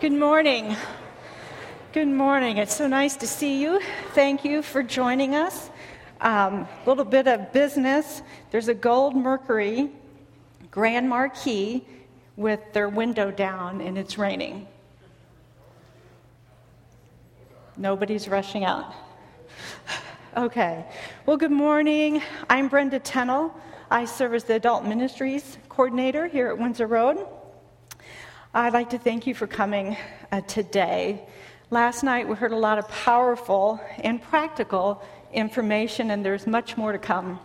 Good morning. Good morning. It's so nice to see you. Thank you for joining us. A um, little bit of business. There's a gold Mercury Grand Marquis with their window down and it's raining. Nobody's rushing out. Okay. Well, good morning. I'm Brenda Tennell. I serve as the Adult Ministries Coordinator here at Windsor Road. I'd like to thank you for coming uh, today. Last night we heard a lot of powerful and practical information, and there's much more to come.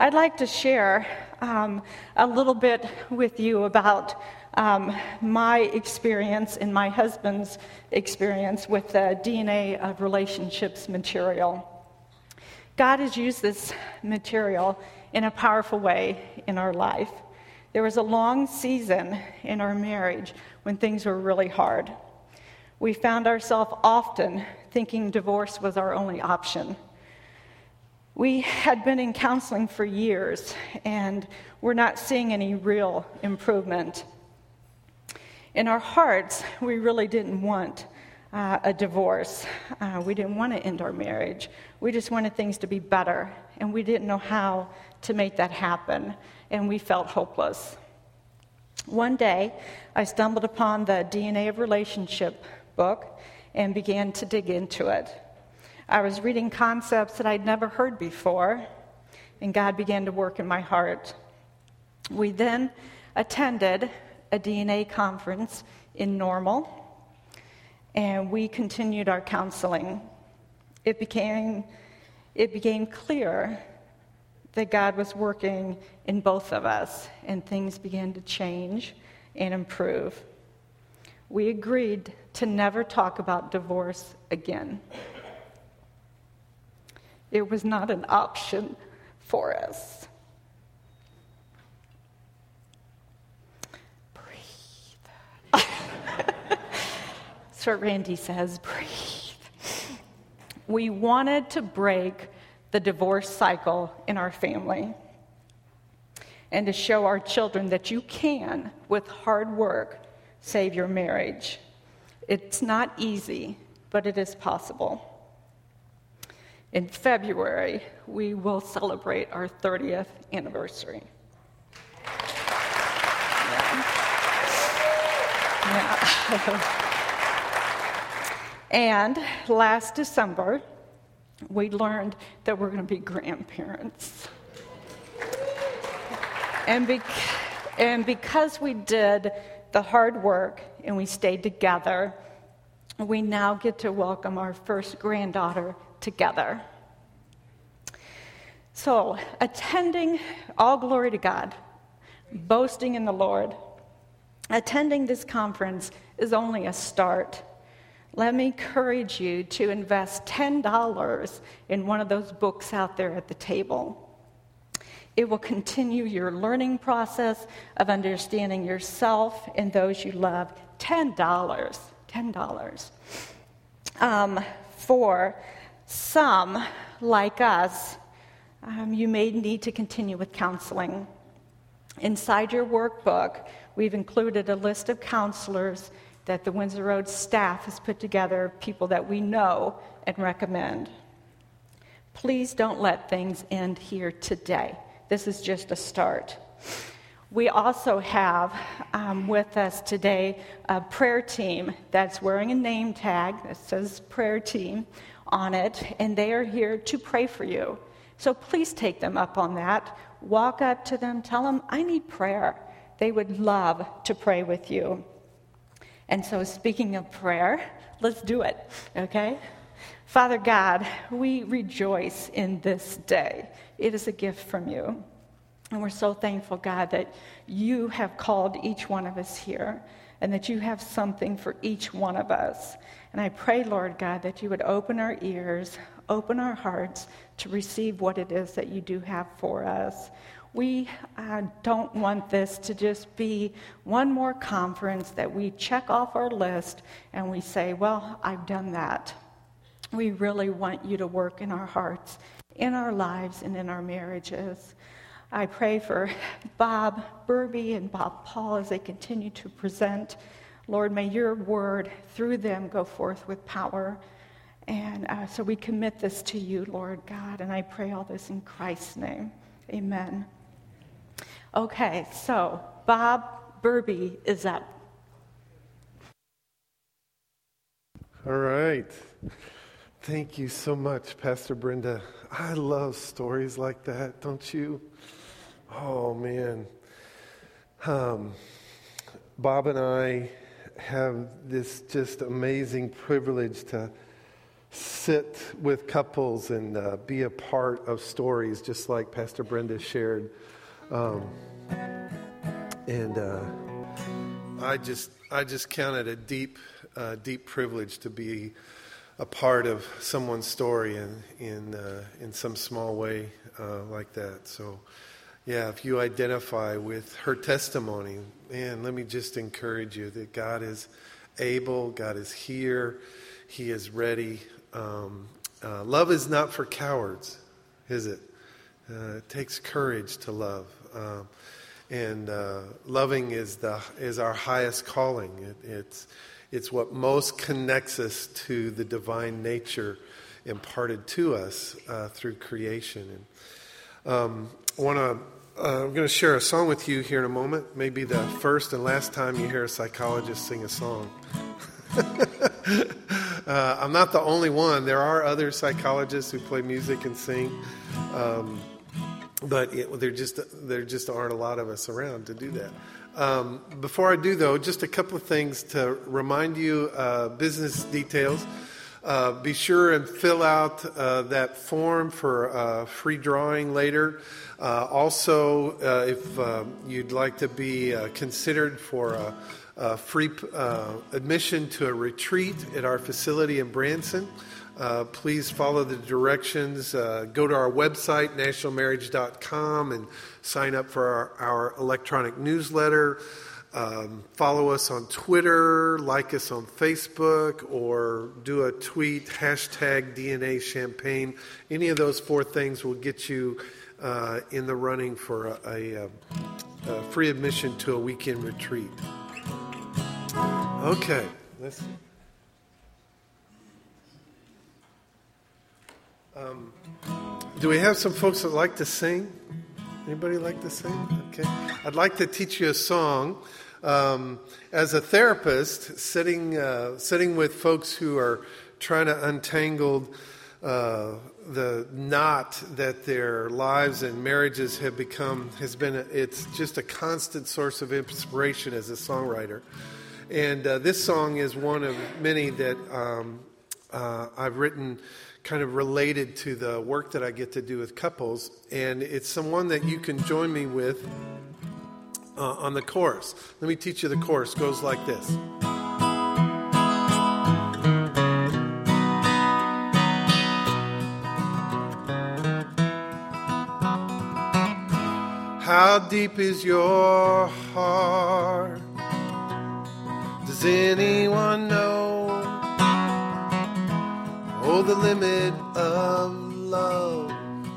I'd like to share um, a little bit with you about um, my experience and my husband's experience with the DNA of relationships material. God has used this material in a powerful way in our life. There was a long season in our marriage when things were really hard. We found ourselves often thinking divorce was our only option. We had been in counseling for years and we're not seeing any real improvement. In our hearts, we really didn't want uh, a divorce. Uh, we didn't want to end our marriage. We just wanted things to be better, and we didn't know how to make that happen, and we felt hopeless. One day, I stumbled upon the DNA of Relationship book and began to dig into it. I was reading concepts that I'd never heard before, and God began to work in my heart. We then attended a DNA conference in Normal, and we continued our counseling. It became, it became clear that God was working in both of us, and things began to change and improve. We agreed to never talk about divorce again. It was not an option for us. Breathe. What Randy says breathe. We wanted to break the divorce cycle in our family and to show our children that you can, with hard work, save your marriage. It's not easy, but it is possible. In February, we will celebrate our 30th anniversary. And last December, we learned that we're going to be grandparents. And, be- and because we did the hard work and we stayed together, we now get to welcome our first granddaughter together. So, attending, all glory to God, boasting in the Lord, attending this conference is only a start let me encourage you to invest $10 in one of those books out there at the table. It will continue your learning process of understanding yourself and those you love. $10. $10. Um, for some, like us, um, you may need to continue with counseling. Inside your workbook, we've included a list of counselors that the Windsor Road staff has put together, people that we know and recommend. Please don't let things end here today. This is just a start. We also have um, with us today a prayer team that's wearing a name tag that says prayer team on it, and they are here to pray for you. So please take them up on that. Walk up to them, tell them, I need prayer. They would love to pray with you. And so, speaking of prayer, let's do it, okay? Father God, we rejoice in this day. It is a gift from you. And we're so thankful, God, that you have called each one of us here and that you have something for each one of us. And I pray, Lord God, that you would open our ears, open our hearts to receive what it is that you do have for us. We uh, don't want this to just be one more conference that we check off our list and we say, Well, I've done that. We really want you to work in our hearts, in our lives, and in our marriages. I pray for Bob Burby and Bob Paul as they continue to present. Lord, may your word through them go forth with power. And uh, so we commit this to you, Lord God, and I pray all this in Christ's name. Amen. Okay, so Bob Burby is up. All right. Thank you so much, Pastor Brenda. I love stories like that, don't you? Oh, man. Um, Bob and I have this just amazing privilege to sit with couples and uh, be a part of stories, just like Pastor Brenda shared. Um, and uh, I just, I just count it a deep, uh, deep privilege to be a part of someone's story in in uh, in some small way uh, like that. So, yeah, if you identify with her testimony, man, let me just encourage you that God is able, God is here, He is ready. Um, uh, love is not for cowards, is it? Uh, it takes courage to love. Um, and uh, loving is the is our highest calling. It, it's it's what most connects us to the divine nature imparted to us uh, through creation. And um, to. Uh, I'm going to share a song with you here in a moment. Maybe the first and last time you hear a psychologist sing a song. uh, I'm not the only one. There are other psychologists who play music and sing, um, but it, there just there just aren't a lot of us around to do that. Um, before I do, though, just a couple of things to remind you uh, business details. Uh, be sure and fill out uh, that form for uh, free drawing later. Uh, also, uh, if you'd like to be considered for a, a free admission to a retreat at our facility in Branson, uh, please follow the directions. Uh, go to our website, nationalmarriage.com, and sign up for our, our electronic newsletter. Um, follow us on Twitter, like us on Facebook, or do a tweet, hashtag DNA Champaign. Any of those four things will get you uh, in the running for a, a, um, a, free admission to a weekend retreat. Okay, let's Um, do we have some folks that like to sing? Anybody like to sing? Okay. I'd like to teach you a song. Um, as a therapist, sitting, uh, sitting with folks who are trying to untangle uh, the knot that their lives and marriages have become has been it's just a constant source of inspiration as a songwriter and uh, this song is one of many that um, uh, i've written kind of related to the work that I get to do with couples, and it's someone that you can join me with uh, on the chorus. Let me teach you the chorus. It goes like this. How deep is your heart? Does anyone know? Oh, the limit of love.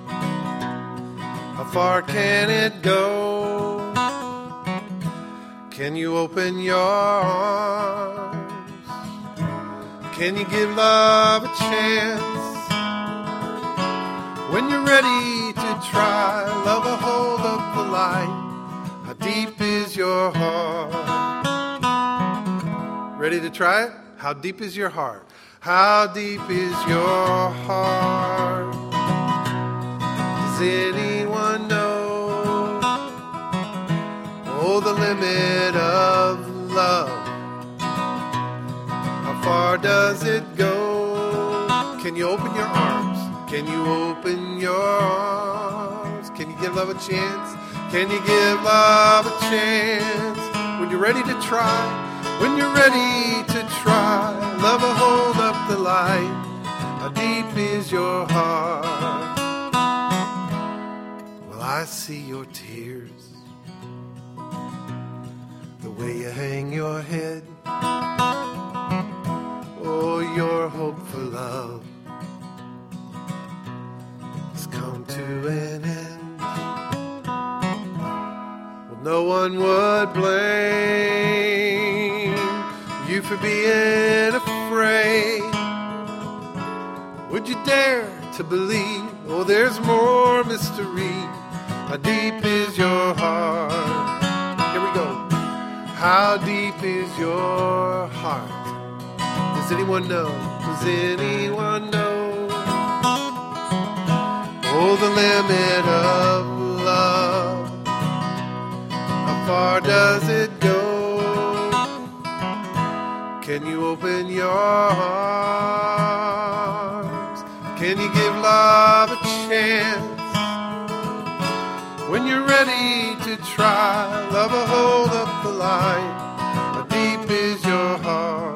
How far can it go? Can you open your arms? Can you give love a chance? When you're ready to try, love a hold up the light. How deep is your heart? Ready to try it? How deep is your heart? How deep is your heart? Does anyone know? Oh, the limit of love. How far does it go? Can you open your arms? Can you open your arms? Can you give love a chance? Can you give love a chance? When you're ready to try, when you're ready to try, love will hold up the light. How deep is your heart? Well, I see your tears, the way you hang your head. Oh, your hope for love has come to an end. Well, no one would blame for being afraid. Would you dare to believe? Oh, there's more mystery. How deep is your heart? Here we go. How deep is your heart? Does anyone know? Does anyone know? Oh, the limit of love. How far does it go? Can you open your arms? Can you give love a chance? When you're ready to try, love will hold up the line. How deep is your heart?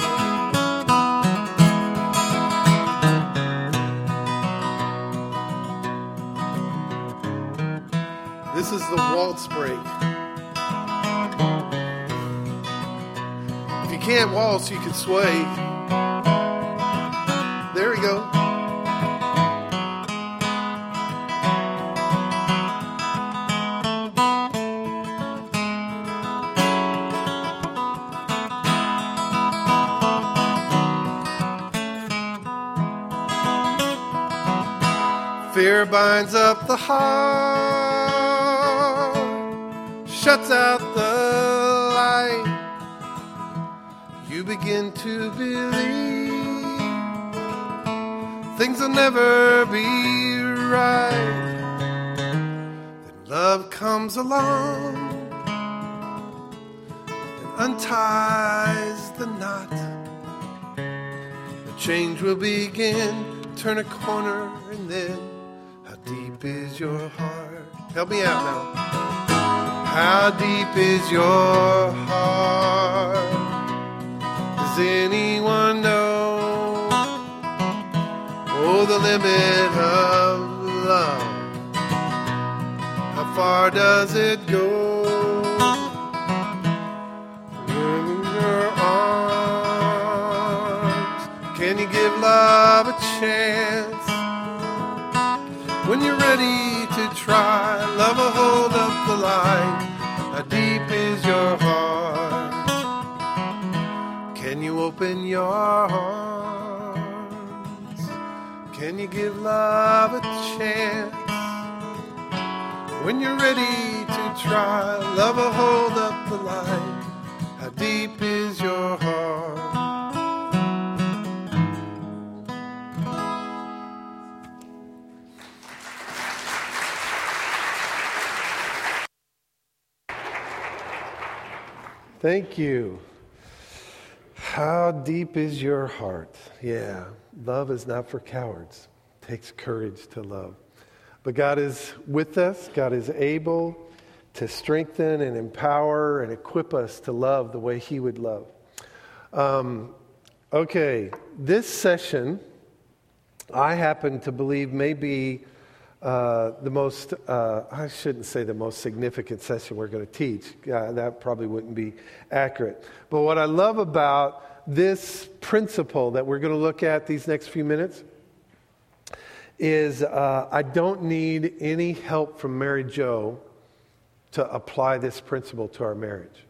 This is the waltz break. Can't waltz, you can sway. There we go. Fear binds up the heart, shuts out the You begin to believe things will never be right. Then love comes along and unties the knot. The change will begin. Turn a corner and then how deep is your heart? Help me out now. How deep is your heart? Does anyone know? Oh, the limit of love. How far does it go? In your arms, can you give love a chance? When you're ready to try, love will hold up the line. How deep is your heart? Open your arms? Can you give love a chance? When you're ready to try, love will hold up the line. How deep is your heart? Thank you. How deep is your heart? Yeah, love is not for cowards. It takes courage to love. But God is with us. God is able to strengthen and empower and equip us to love the way He would love. Um, okay, this session, I happen to believe, may be uh, the most, uh, I shouldn't say the most significant session we're going to teach. Uh, that probably wouldn't be accurate. But what I love about this principle that we're going to look at these next few minutes is uh, I don't need any help from Mary Jo to apply this principle to our marriage.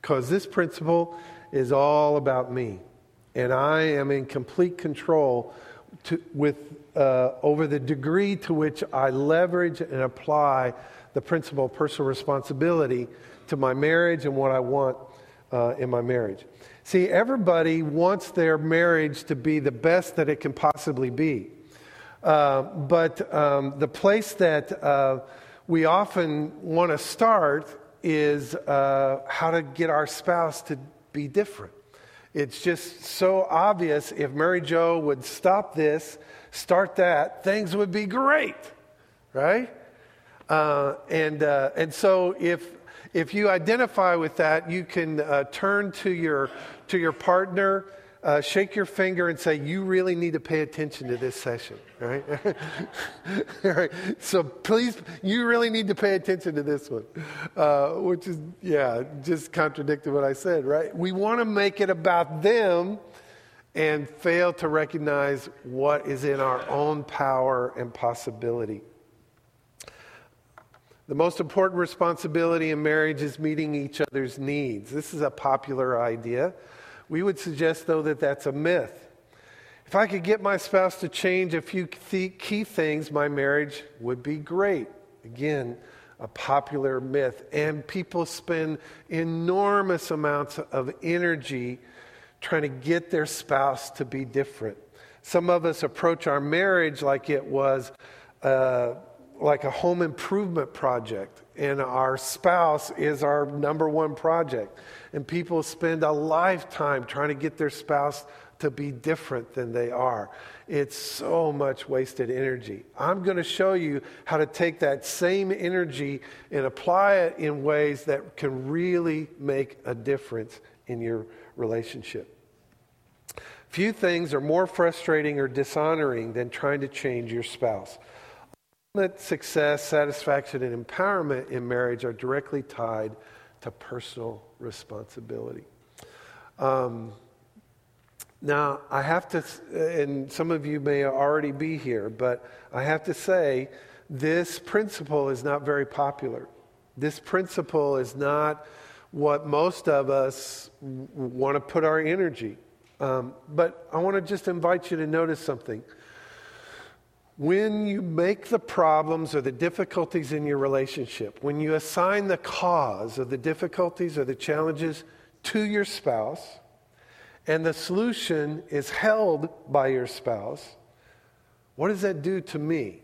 Because this principle is all about me. And I am in complete control to, with, uh, over the degree to which I leverage and apply the principle of personal responsibility to my marriage and what I want uh, in my marriage. See, everybody wants their marriage to be the best that it can possibly be. Uh, but um, the place that uh, we often want to start is uh, how to get our spouse to be different. It's just so obvious if Mary Jo would stop this, start that, things would be great, right? Uh, and, uh, and so if, if you identify with that, you can uh, turn to your, to your partner uh, shake your finger and say, You really need to pay attention to this session, right? right? So please, you really need to pay attention to this one, uh, which is, yeah, just contradicted what I said, right? We want to make it about them and fail to recognize what is in our own power and possibility. The most important responsibility in marriage is meeting each other's needs. This is a popular idea We would suggest, though, that that's a myth. If I could get my spouse to change a few key things, my marriage would be great. Again, a popular myth. And people spend enormous amounts of energy trying to get their spouse to be different. Some of us approach our marriage like it was uh, like a home improvement project, and our spouse is our number one project. And people spend a lifetime trying to get their spouse to be different than they are. It's so much wasted energy. I'm going to show you how to take that same energy and apply it in ways that can really make a difference in your relationship. Few things are more frustrating or dishonoring than trying to change your spouse. Ultimate success, satisfaction, and empowerment in marriage are directly tied to personal responsibility. Um, now, I have to, and some of you may already be here, but I have to say, this principle is not very popular. This principle is not what most of us want to put our energy. Um, but I want to just invite you to notice something. When you make the problems or the difficulties in your relationship, when you assign the cause of the difficulties or the challenges to your spouse, and the solution is held by your spouse, what does that do to me?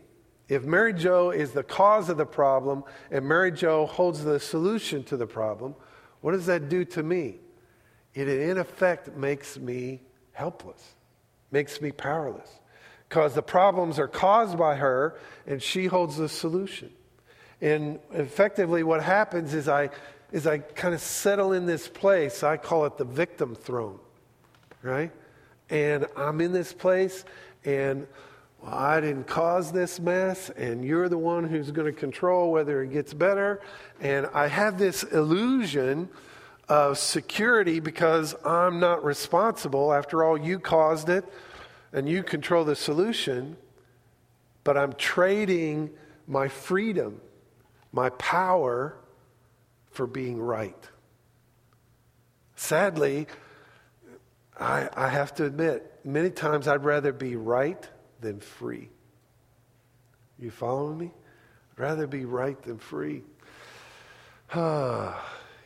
If Mary Jo is the cause of the problem and Mary Jo holds the solution to the problem, what does that do to me? It, in effect, makes me helpless, makes me powerless. Because the problems are caused by her and she holds the solution. And effectively, what happens is I, is I kind of settle in this place. I call it the victim throne right? And I'm in this place, and well, I didn't cause this mess, and you're the one who's going to control whether it gets better. And I have this illusion of security because I'm not responsible. After all, you caused it, and you control the solution. But I'm trading my freedom, my power, for being right. Sadly, I, I have to admit, many times I'd rather be right than free. You following me? I'd rather be right than free.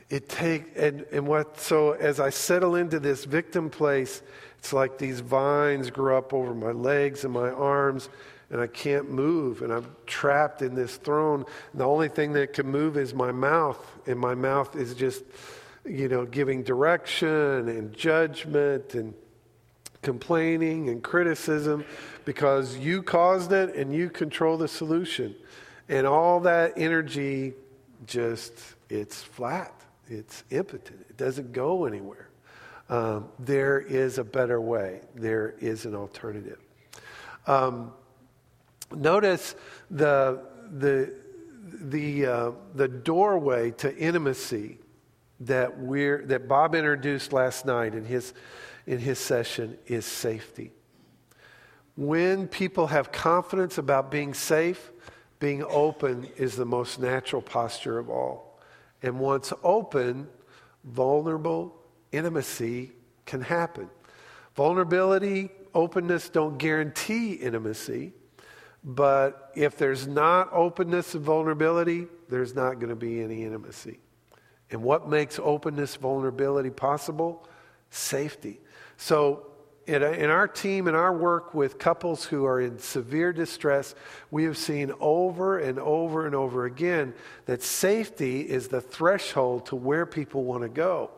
it take and, and what so as I settle into this victim place, it's like these vines grow up over my legs and my arms, and I can't move, and I'm trapped in this throne. And the only thing that can move is my mouth, and my mouth is just you know, giving direction and judgment and complaining and criticism because you caused it and you control the solution. And all that energy just, it's flat, it's impotent, it doesn't go anywhere. Um, there is a better way, there is an alternative. Um, notice the, the, the, uh, the doorway to intimacy that we're that Bob introduced last night in his in his session is safety. When people have confidence about being safe, being open is the most natural posture of all. And once open, vulnerable intimacy can happen. Vulnerability, openness don't guarantee intimacy, but if there's not openness and vulnerability, there's not going to be any intimacy. And what makes openness, vulnerability possible? Safety. So, in, in our team, in our work with couples who are in severe distress, we have seen over and over and over again that safety is the threshold to where people want to go.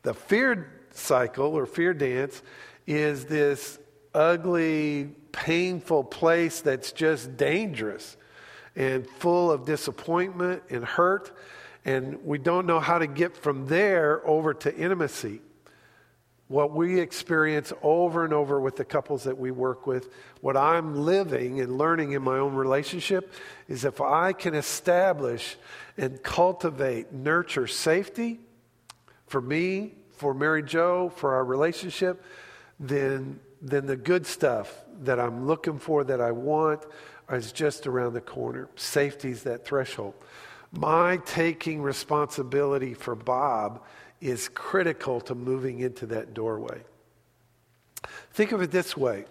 The fear cycle or fear dance is this ugly, painful place that's just dangerous and full of disappointment and hurt and we don't know how to get from there over to intimacy. What we experience over and over with the couples that we work with, what I'm living and learning in my own relationship is if I can establish and cultivate, nurture safety for me, for Mary Jo, for our relationship, then, then the good stuff that I'm looking for, that I want, is just around the corner. Safety is that threshold. My taking responsibility for Bob is critical to moving into that doorway. Think of it this way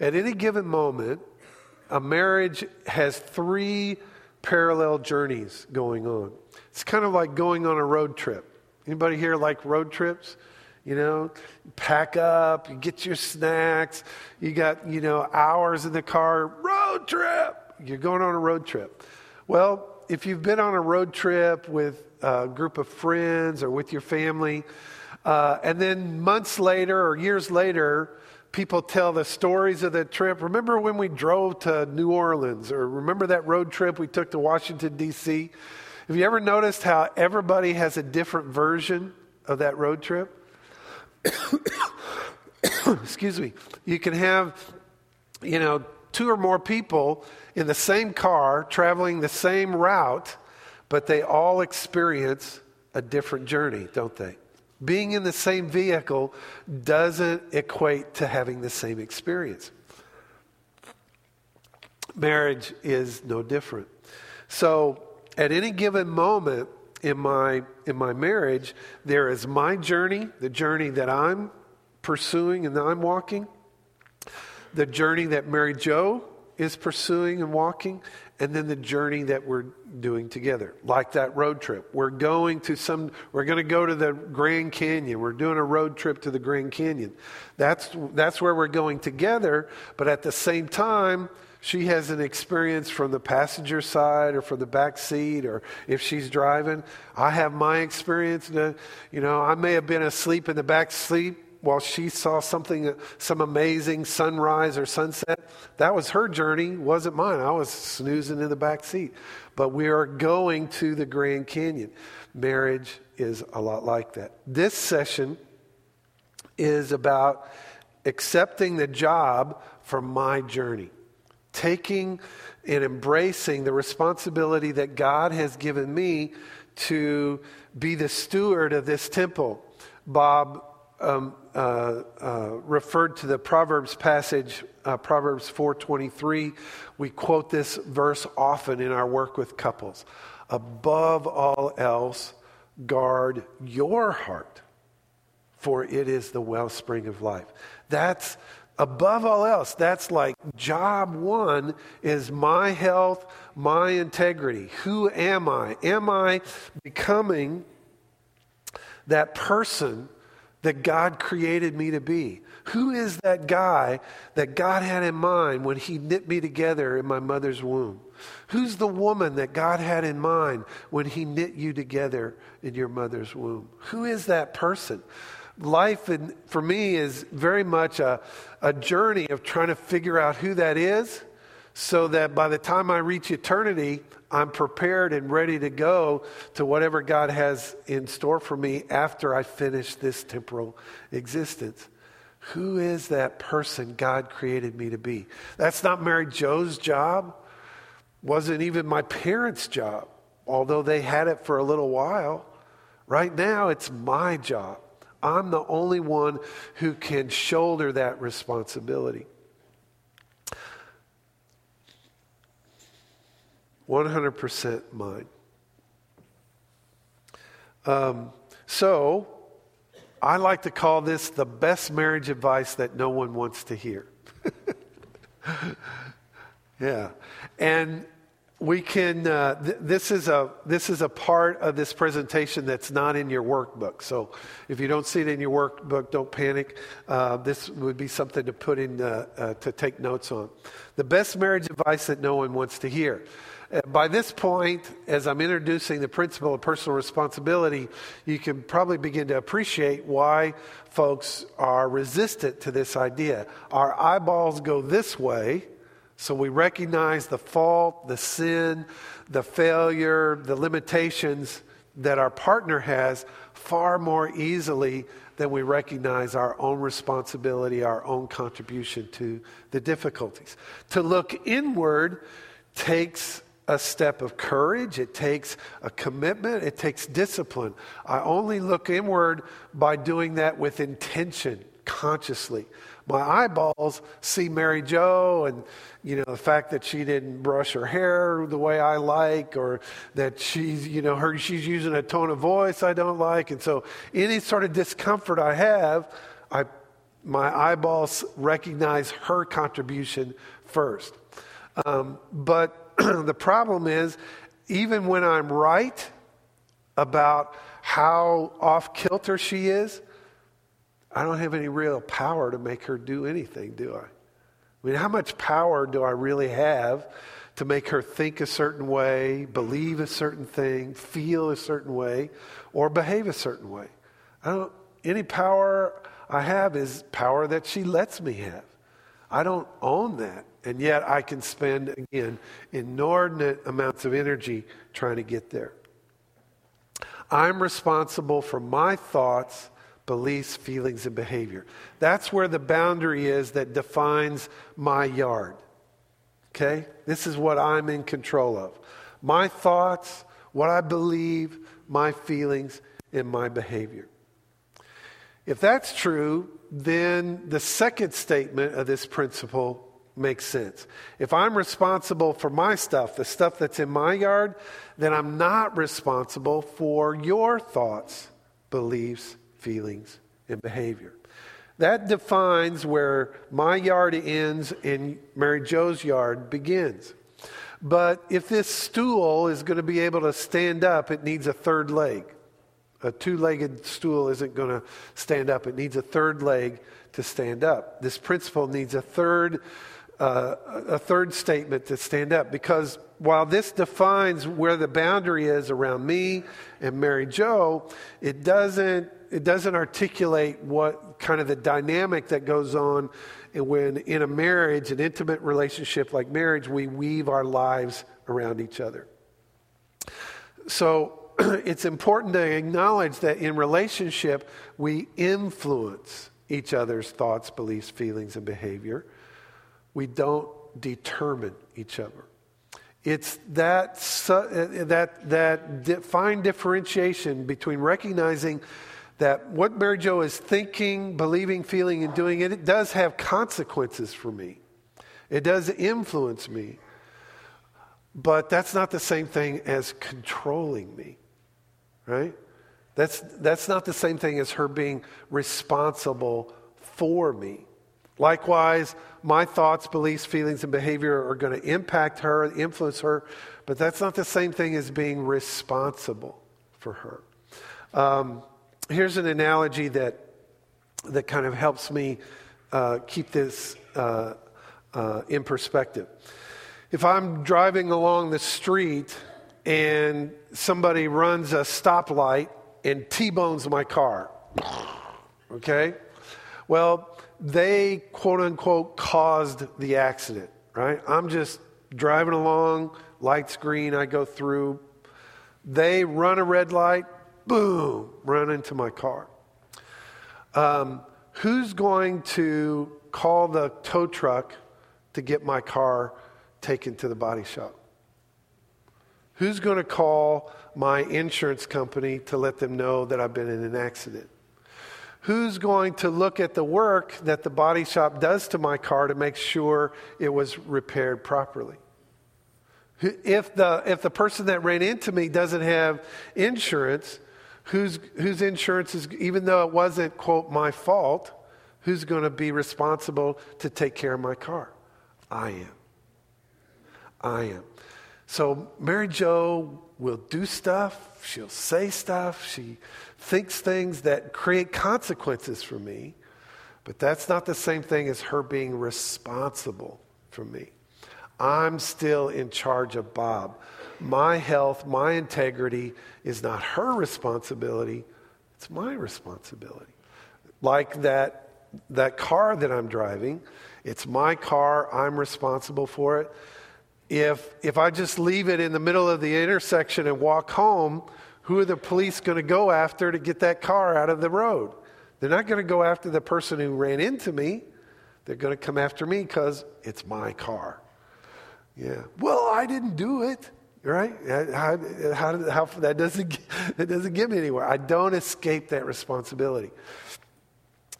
at any given moment, a marriage has three parallel journeys going on. It's kind of like going on a road trip. Anybody here like road trips? You know, pack up, you get your snacks, you got, you know, hours in the car, road trip. You're going on a road trip. Well, if you've been on a road trip with a group of friends or with your family, uh, and then months later or years later, people tell the stories of the trip. Remember when we drove to New Orleans, or remember that road trip we took to Washington, D.C.? Have you ever noticed how everybody has a different version of that road trip? Excuse me. You can have, you know, two or more people in the same car traveling the same route, but they all experience a different journey, don't they? Being in the same vehicle doesn't equate to having the same experience. Marriage is no different. So, at any given moment in my in my marriage, there is my journey, the journey that I'm pursuing and that I'm walking, the journey that Mary Jo is pursuing and walking, and then the journey that we're doing together, like that road trip. We're going to some, we're going to go to the Grand Canyon. We're doing a road trip to the Grand Canyon. That's, that's where we're going together, but at the same time, she has an experience from the passenger side or from the back seat or if she's driving i have my experience you know i may have been asleep in the back seat while she saw something, some amazing sunrise or sunset, that was her journey, wasn't mine. I was snoozing in the back seat. But we are going to the Grand Canyon. Marriage is a lot like that. This session is about accepting the job for my journey, taking and embracing the responsibility that God has given me to be the steward of this temple. Bob um, uh, uh, referred to the Proverbs passage, uh, Proverbs 4:23. We quote this verse often in our work with couples. Above all else, guard your heart, for it is the wellspring of life. That's above all else. That's like job one is my health, my integrity. Who am I? Am I becoming that person? That God created me to be? Who is that guy that God had in mind when He knit me together in my mother's womb? Who's the woman that God had in mind when He knit you together in your mother's womb? Who is that person? Life in, for me is very much a, a journey of trying to figure out who that is so that by the time I reach eternity, I'm prepared and ready to go to whatever God has in store for me after I finish this temporal existence. Who is that person God created me to be? That's not Mary Jo's job. Wasn't even my parents' job, although they had it for a little while. Right now, it's my job. I'm the only one who can shoulder that responsibility. 100% mine. Um, so, I like to call this the best marriage advice that no one wants to hear. yeah. And we can, uh, th- this, is a, this is a part of this presentation that's not in your workbook. So if you don't see it in your workbook, don't panic. Uh, this would be something to put in, uh, uh to take notes on. The best marriage advice that no one wants to hear. By this point, as I'm introducing the principle of personal responsibility, you can probably begin to appreciate why folks are resistant to this idea. Our eyeballs go this way, so we recognize the fault, the sin, the failure, the limitations that our partner has far more easily than we recognize our own responsibility, our own contribution to the difficulties. To look inward takes a step of courage, it takes a commitment, it takes discipline. I only look inward by doing that with intention, consciously, My eyeballs see Mary Jo and, you know, the fact that she didn't brush her hair the way I like or that she's, you know, her, she's using a tone of voice I don't like. And so any sort of discomfort I have, I, my eyeballs recognize her contribution first. Um, but the problem is, even when I'm right about how off kilter she is, I don't have any real power to make her do anything, do I? I mean, how much power do I really have to make her think a certain way, believe a certain thing, feel a certain way, or behave a certain way? I don't, any power I have is power that she lets me have. I don't own that. And yet I can spend, again, inordinate amounts of energy trying to get there. I'm responsible for my thoughts, beliefs, feelings, and behavior. That's where the boundary is that defines my yard. Okay? This is what I'm in control of. My thoughts, what I believe, my feelings, and my behavior. If that's true, then the second statement of this principle makes sense. If I'm responsible for my stuff, the stuff that's in my yard, then I'm not responsible for your thoughts, beliefs, feelings, and behavior. That defines where my yard ends and Mary Jo's yard begins. But if this stool is going to be able to stand up, it needs a third leg. A two legged stool isn't going to stand up, it needs a third leg to stand up. This principle needs a third uh, a third statement to stand up because while this defines where the boundary is around me and Mary Jo, it doesn't it doesn't articulate what kind of the dynamic that goes on when in a marriage, an intimate relationship like marriage, we weave our lives around each other. So it's important to acknowledge that in relationship, we influence each other's thoughts, beliefs, feelings, and behavior we don't determine each other. It's that, uh, that, that fine differentiation between recognizing that what Mary Jo is thinking, believing, feeling, and doing, it, it does have consequences for me. It does influence me. But that's not the same thing as controlling me, right? That's, that's not the same thing as her being responsible for me. Likewise, my thoughts, beliefs, feelings, and behavior are going to impact her, influence her, but that's not the same thing as being responsible for her. Um, here's an analogy that, that kind of helps me uh, keep this uh, uh, in perspective. If I'm driving along the street and somebody runs a stoplight and T bones my car, okay? Well, they quote unquote caused the accident, right? I'm just driving along, lights green, I go through. They run a red light, boom, run into my car. Um, who's going to call the tow truck to get my car taken to the body shop? Who's going to call my insurance company to let them know that I've been in an accident? who's going to look at the work that the body shop does to my car to make sure it was repaired properly? If the, if the person that ran into me doesn't have insurance, whose, whose insurance is, even though it wasn't, quote, my fault, who's going to be responsible to take care of my car? I am. I am. So Mary Jo will do stuff, she'll say stuff, she thinks things that create consequences for me, but that's not the same thing as her being responsible for me. I'm still in charge of Bob. My health, my integrity is not her responsibility, it's my responsibility. Like that, that car that I'm driving, it's my car, I'm responsible for it. If, if I just leave it in the middle of the intersection and walk home, who are the police going to go after to get that car out of the road? They're not going to go after the person who ran into me. They're going to come after me because it's my car. Yeah. Well, I didn't do it. Right? How, how, how, that, doesn't, that doesn't get me anywhere. I don't escape that responsibility.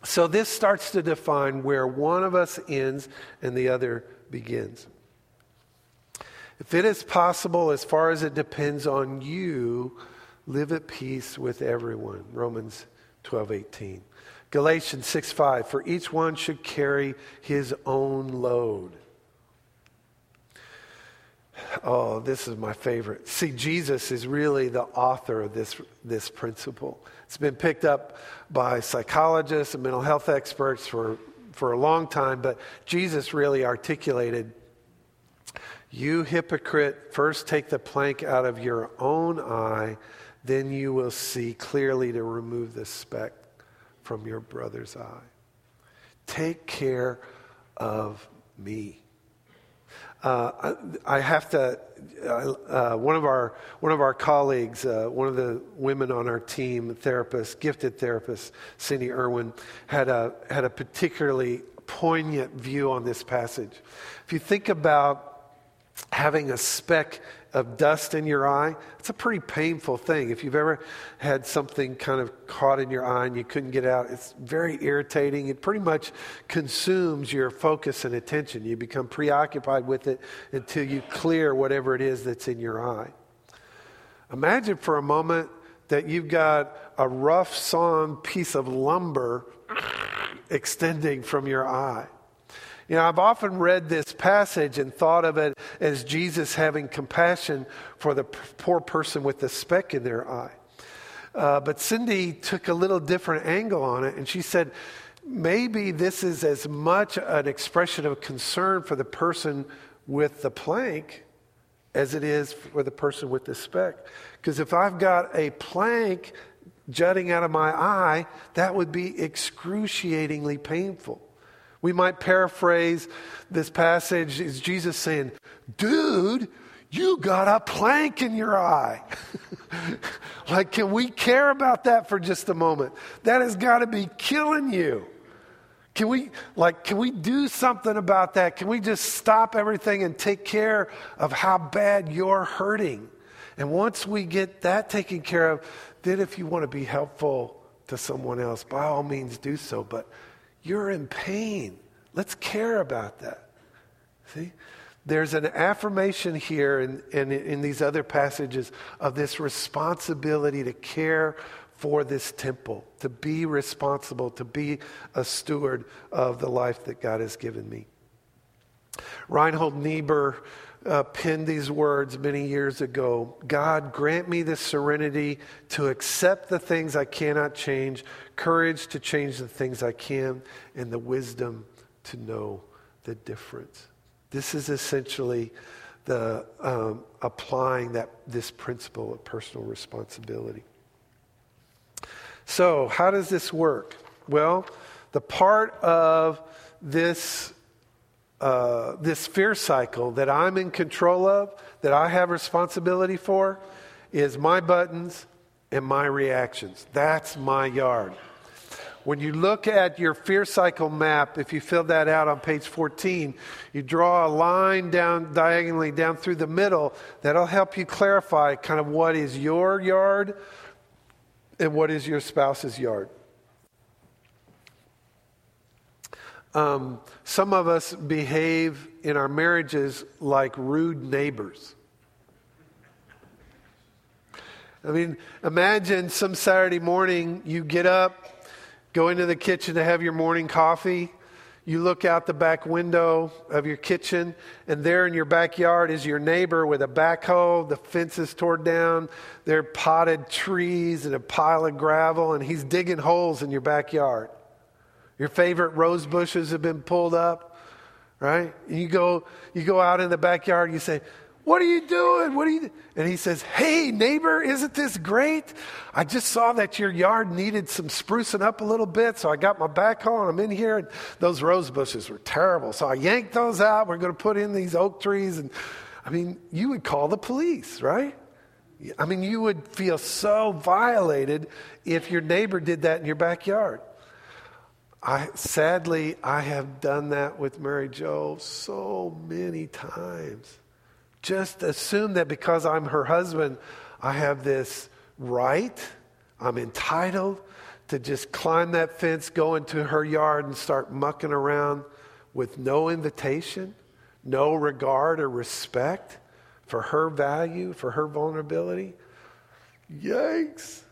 So this starts to define where one of us ends and the other begins. If it is possible, as far as it depends on you, live at peace with everyone. Romans 12 18. Galatians 6 5. For each one should carry his own load. Oh, this is my favorite. See, Jesus is really the author of this, this principle. It's been picked up by psychologists and mental health experts for, for a long time, but Jesus really articulated You hypocrite, first take the plank out of your own eye, then you will see clearly to remove the speck from your brother's eye. Take care of me. Uh, I, I, have to. Uh, one of our one of our colleagues, uh, one of the women on our team, therapist, gifted therapist, Cindy Irwin, had a had a particularly poignant view on this passage. If you think about having a speck of dust in your eye, it's a pretty painful thing. If you've ever had something kind of caught in your eye and you couldn't get out, it's very irritating. It pretty much consumes your focus and attention. You become preoccupied with it until you clear whatever it is that's in your eye. Imagine for a moment that you've got a rough sawn piece of lumber extending from your eye. You know, I've often read this passage and thought of it as Jesus having compassion for the poor person with the speck in their eye. Uh, but Cindy took a little different angle on it, and she said, maybe this is as much an expression of concern for the person with the plank as it is for the person with the speck. Because if I've got a plank jutting out of my eye, that would be excruciatingly painful. We might paraphrase this passage is Jesus saying, Dude, you got a plank in your eye. like, can we care about that for just a moment? That has got to be killing you. Can we, like, can we do something about that? Can we just stop everything and take care of how bad you're hurting? And once we get that taken care of, then if you want to be helpful to someone else, by all means do so. But you're in pain. Let's care about that. See? There's an affirmation here and in, in, in these other passages of this responsibility to care for this temple, to be responsible, to be a steward of the life that God has given me. Reinhold Niebuhr uh, penned these words many years ago God, grant me the serenity to accept the things I cannot change, courage to change the things I can, and the wisdom to know the difference. This is essentially the um, applying that this principle of personal responsibility. So, how does this work? Well, the part of this uh, this fear cycle that I'm in control of, that I have responsibility for, is my buttons and my reactions. That's my yard. When you look at your fear cycle map, if you fill that out on page 14, you draw a line down diagonally down through the middle. That'll help you clarify kind of what is your yard and what is your spouse's yard. Um, some of us behave in our marriages like rude neighbors. I mean, imagine some Saturday morning you get up, go into the kitchen to have your morning coffee. You look out the back window of your kitchen, and there in your backyard is your neighbor with a backhoe. The fence is torn down. There are potted trees and a pile of gravel, and he's digging holes in your backyard. Your favorite rose bushes have been pulled up, right? You go, you go out in the backyard and you say, what are you doing? What are you? And he says, Hey, neighbor, isn't this great? I just saw that your yard needed some sprucing up a little bit, so I got my backhoe and I'm in here. And those rose bushes were terrible. So I yanked those out. We're going to put in these oak trees. And I mean, you would call the police, right? I mean, you would feel so violated if your neighbor did that in your backyard. I, sadly, I have done that with Mary Jo so many times just assume that because I'm her husband, I have this right, I'm entitled to just climb that fence, go into her yard, and start mucking around with no invitation, no regard or respect for her value, for her vulnerability. Yikes.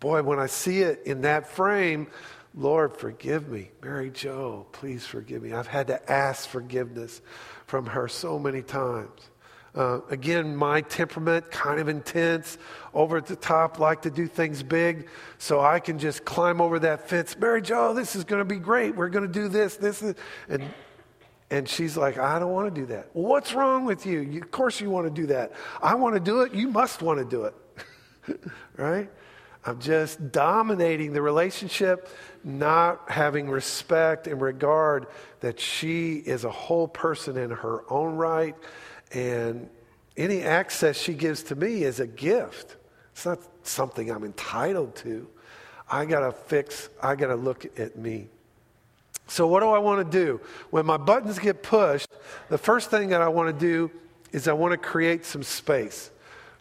Boy, when I see it in that frame, Lord, forgive me. Mary Jo, please forgive me. I've had to ask forgiveness from her so many times. Uh, again, my temperament, kind of intense, over at the top, like to do things big, so I can just climb over that fence. Mary Jo, this is going to be great. We're going to do this, this, is, and and she's like, I don't want to do that. Well, what's wrong with you? you? Of course, you want to do that. I want to do it. You must want to do it. right? I'm just dominating the relationship, not having respect and regard that she is a whole person in her own right. And any access she gives to me is a gift. It's not something I'm entitled to. I got to fix, I got to look at me. So, what do I want to do? When my buttons get pushed, the first thing that I want to do is I want to create some space.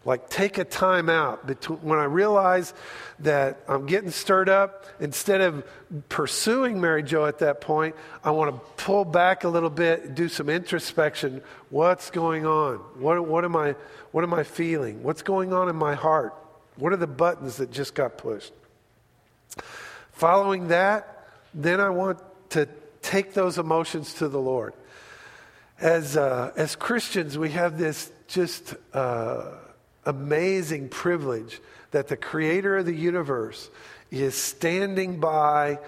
Like, take a time out between when I realize that I'm getting stirred up. Instead of pursuing Mary Jo at that point, I want to pull back a little bit, do some introspection. What's going on? What, what, am I, what am I feeling? What's going on in my heart? What are the buttons that just got pushed? Following that, then I want to take those emotions to the Lord. As, uh, as Christians, we have this just uh, amazing privilege that the creator of the universe is standing by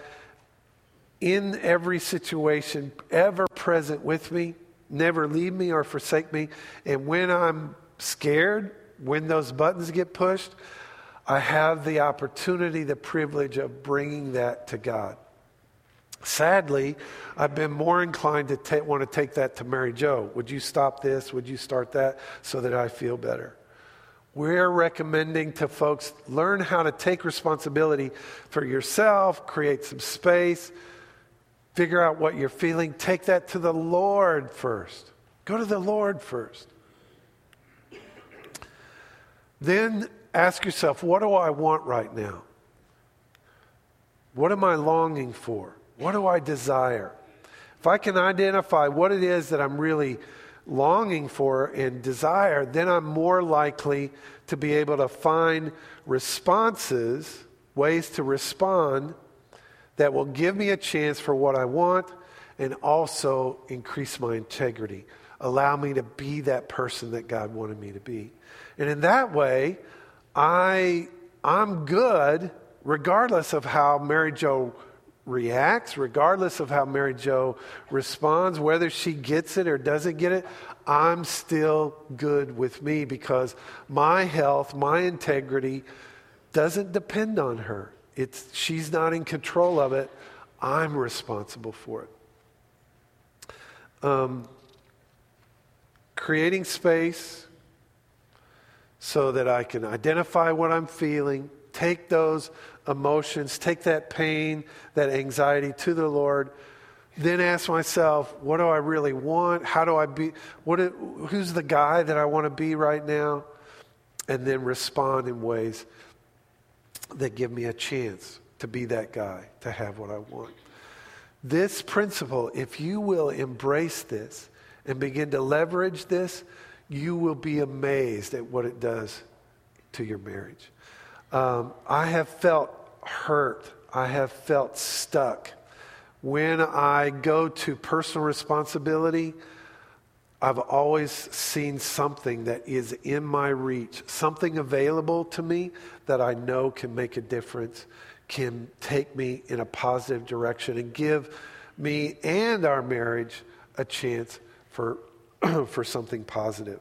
in every situation, ever present with me, never leave me or forsake me. And when I'm scared, when those buttons get pushed, I have the opportunity, the privilege of bringing that to God. Sadly, I've been more inclined to ta- want to take that to Mary Jo. Would you stop this? Would you start that so that I feel better? We're recommending to folks learn how to take responsibility for yourself, create some space, figure out what you're feeling, take that to the Lord first. Go to the Lord first. Then ask yourself, what do I want right now? What am I longing for? What do I desire? If I can identify what it is that I'm really longing for and desire, then I'm more likely to be able to find responses, ways to respond that will give me a chance for what I want and also increase my integrity. Allow me to be that person that God wanted me to be. And in that way, I, I'm good regardless of how Mary Jo reacts, regardless of how Mary Jo responds, whether she gets it or doesn't get it, I'm still good with me because my health, my integrity doesn't depend on her. It's, she's not in control of it. I'm responsible for it. Um, creating space so that I can identify what I'm feeling, take those emotions, take that pain, that anxiety to the Lord, then ask myself, what do I really want? How do I be? What, who's the guy that I want to be right now? And then respond in ways that give me a chance to be that guy, to have what I want. This principle, if you will embrace this and begin to leverage this, you will be amazed at what it does to your marriage. Um, I have felt hurt. I have felt stuck. When I go to personal responsibility, I've always seen something that is in my reach, something available to me that I know can make a difference, can take me in a positive direction, and give me and our marriage a chance for, for something positive.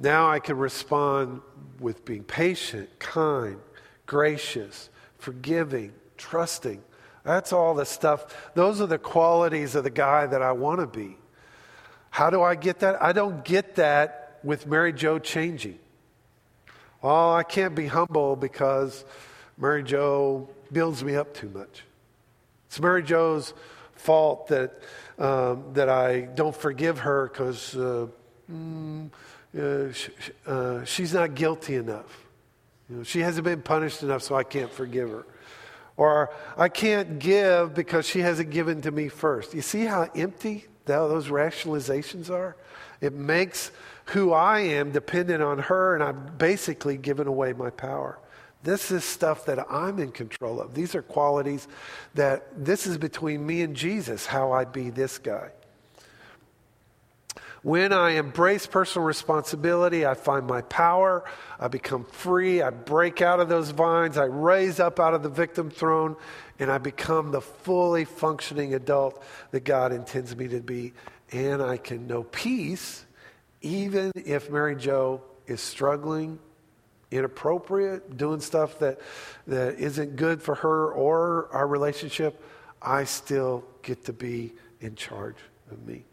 Now I can respond with being patient, kind, gracious, forgiving, trusting. That's all the stuff. Those are the qualities of the guy that I want to be. How do I get that? I don't get that with Mary Jo changing. Oh, I can't be humble because Mary Jo builds me up too much. It's Mary Jo's fault that, um, that I don't forgive her because uh, mm, uh, uh, she's not guilty enough. You know, she hasn't been punished enough, so I can't forgive her. Or I can't give because she hasn't given to me first. You see how empty those rationalizations are? It makes who I am dependent on her, and I'm basically giving away my power. This is stuff that I'm in control of. These are qualities that this is between me and Jesus, how I be this guy. When I embrace personal responsibility, I find my power. I become free. I break out of those vines. I raise up out of the victim throne, and I become the fully functioning adult that God intends me to be. And I can know peace even if Mary Jo is struggling, inappropriate, doing stuff that, that isn't good for her or our relationship. I still get to be in charge of me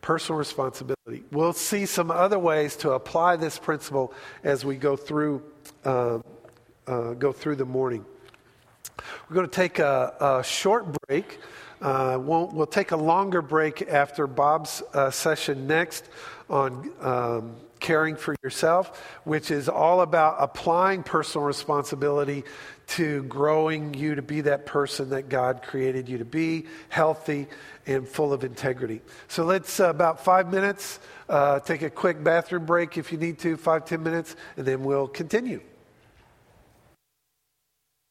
personal responsibility. We'll see some other ways to apply this principle as we go through uh, uh, go through the morning. We're going to take a, a short break. Uh, we'll, we'll, take a longer break after Bob's uh, session next on um, caring for yourself, which is all about applying personal responsibility to growing you to be that person that God created you to be, healthy and full of integrity. So let's, uh, about five minutes, uh, take a quick bathroom break if you need to, five, ten minutes, and then we'll continue.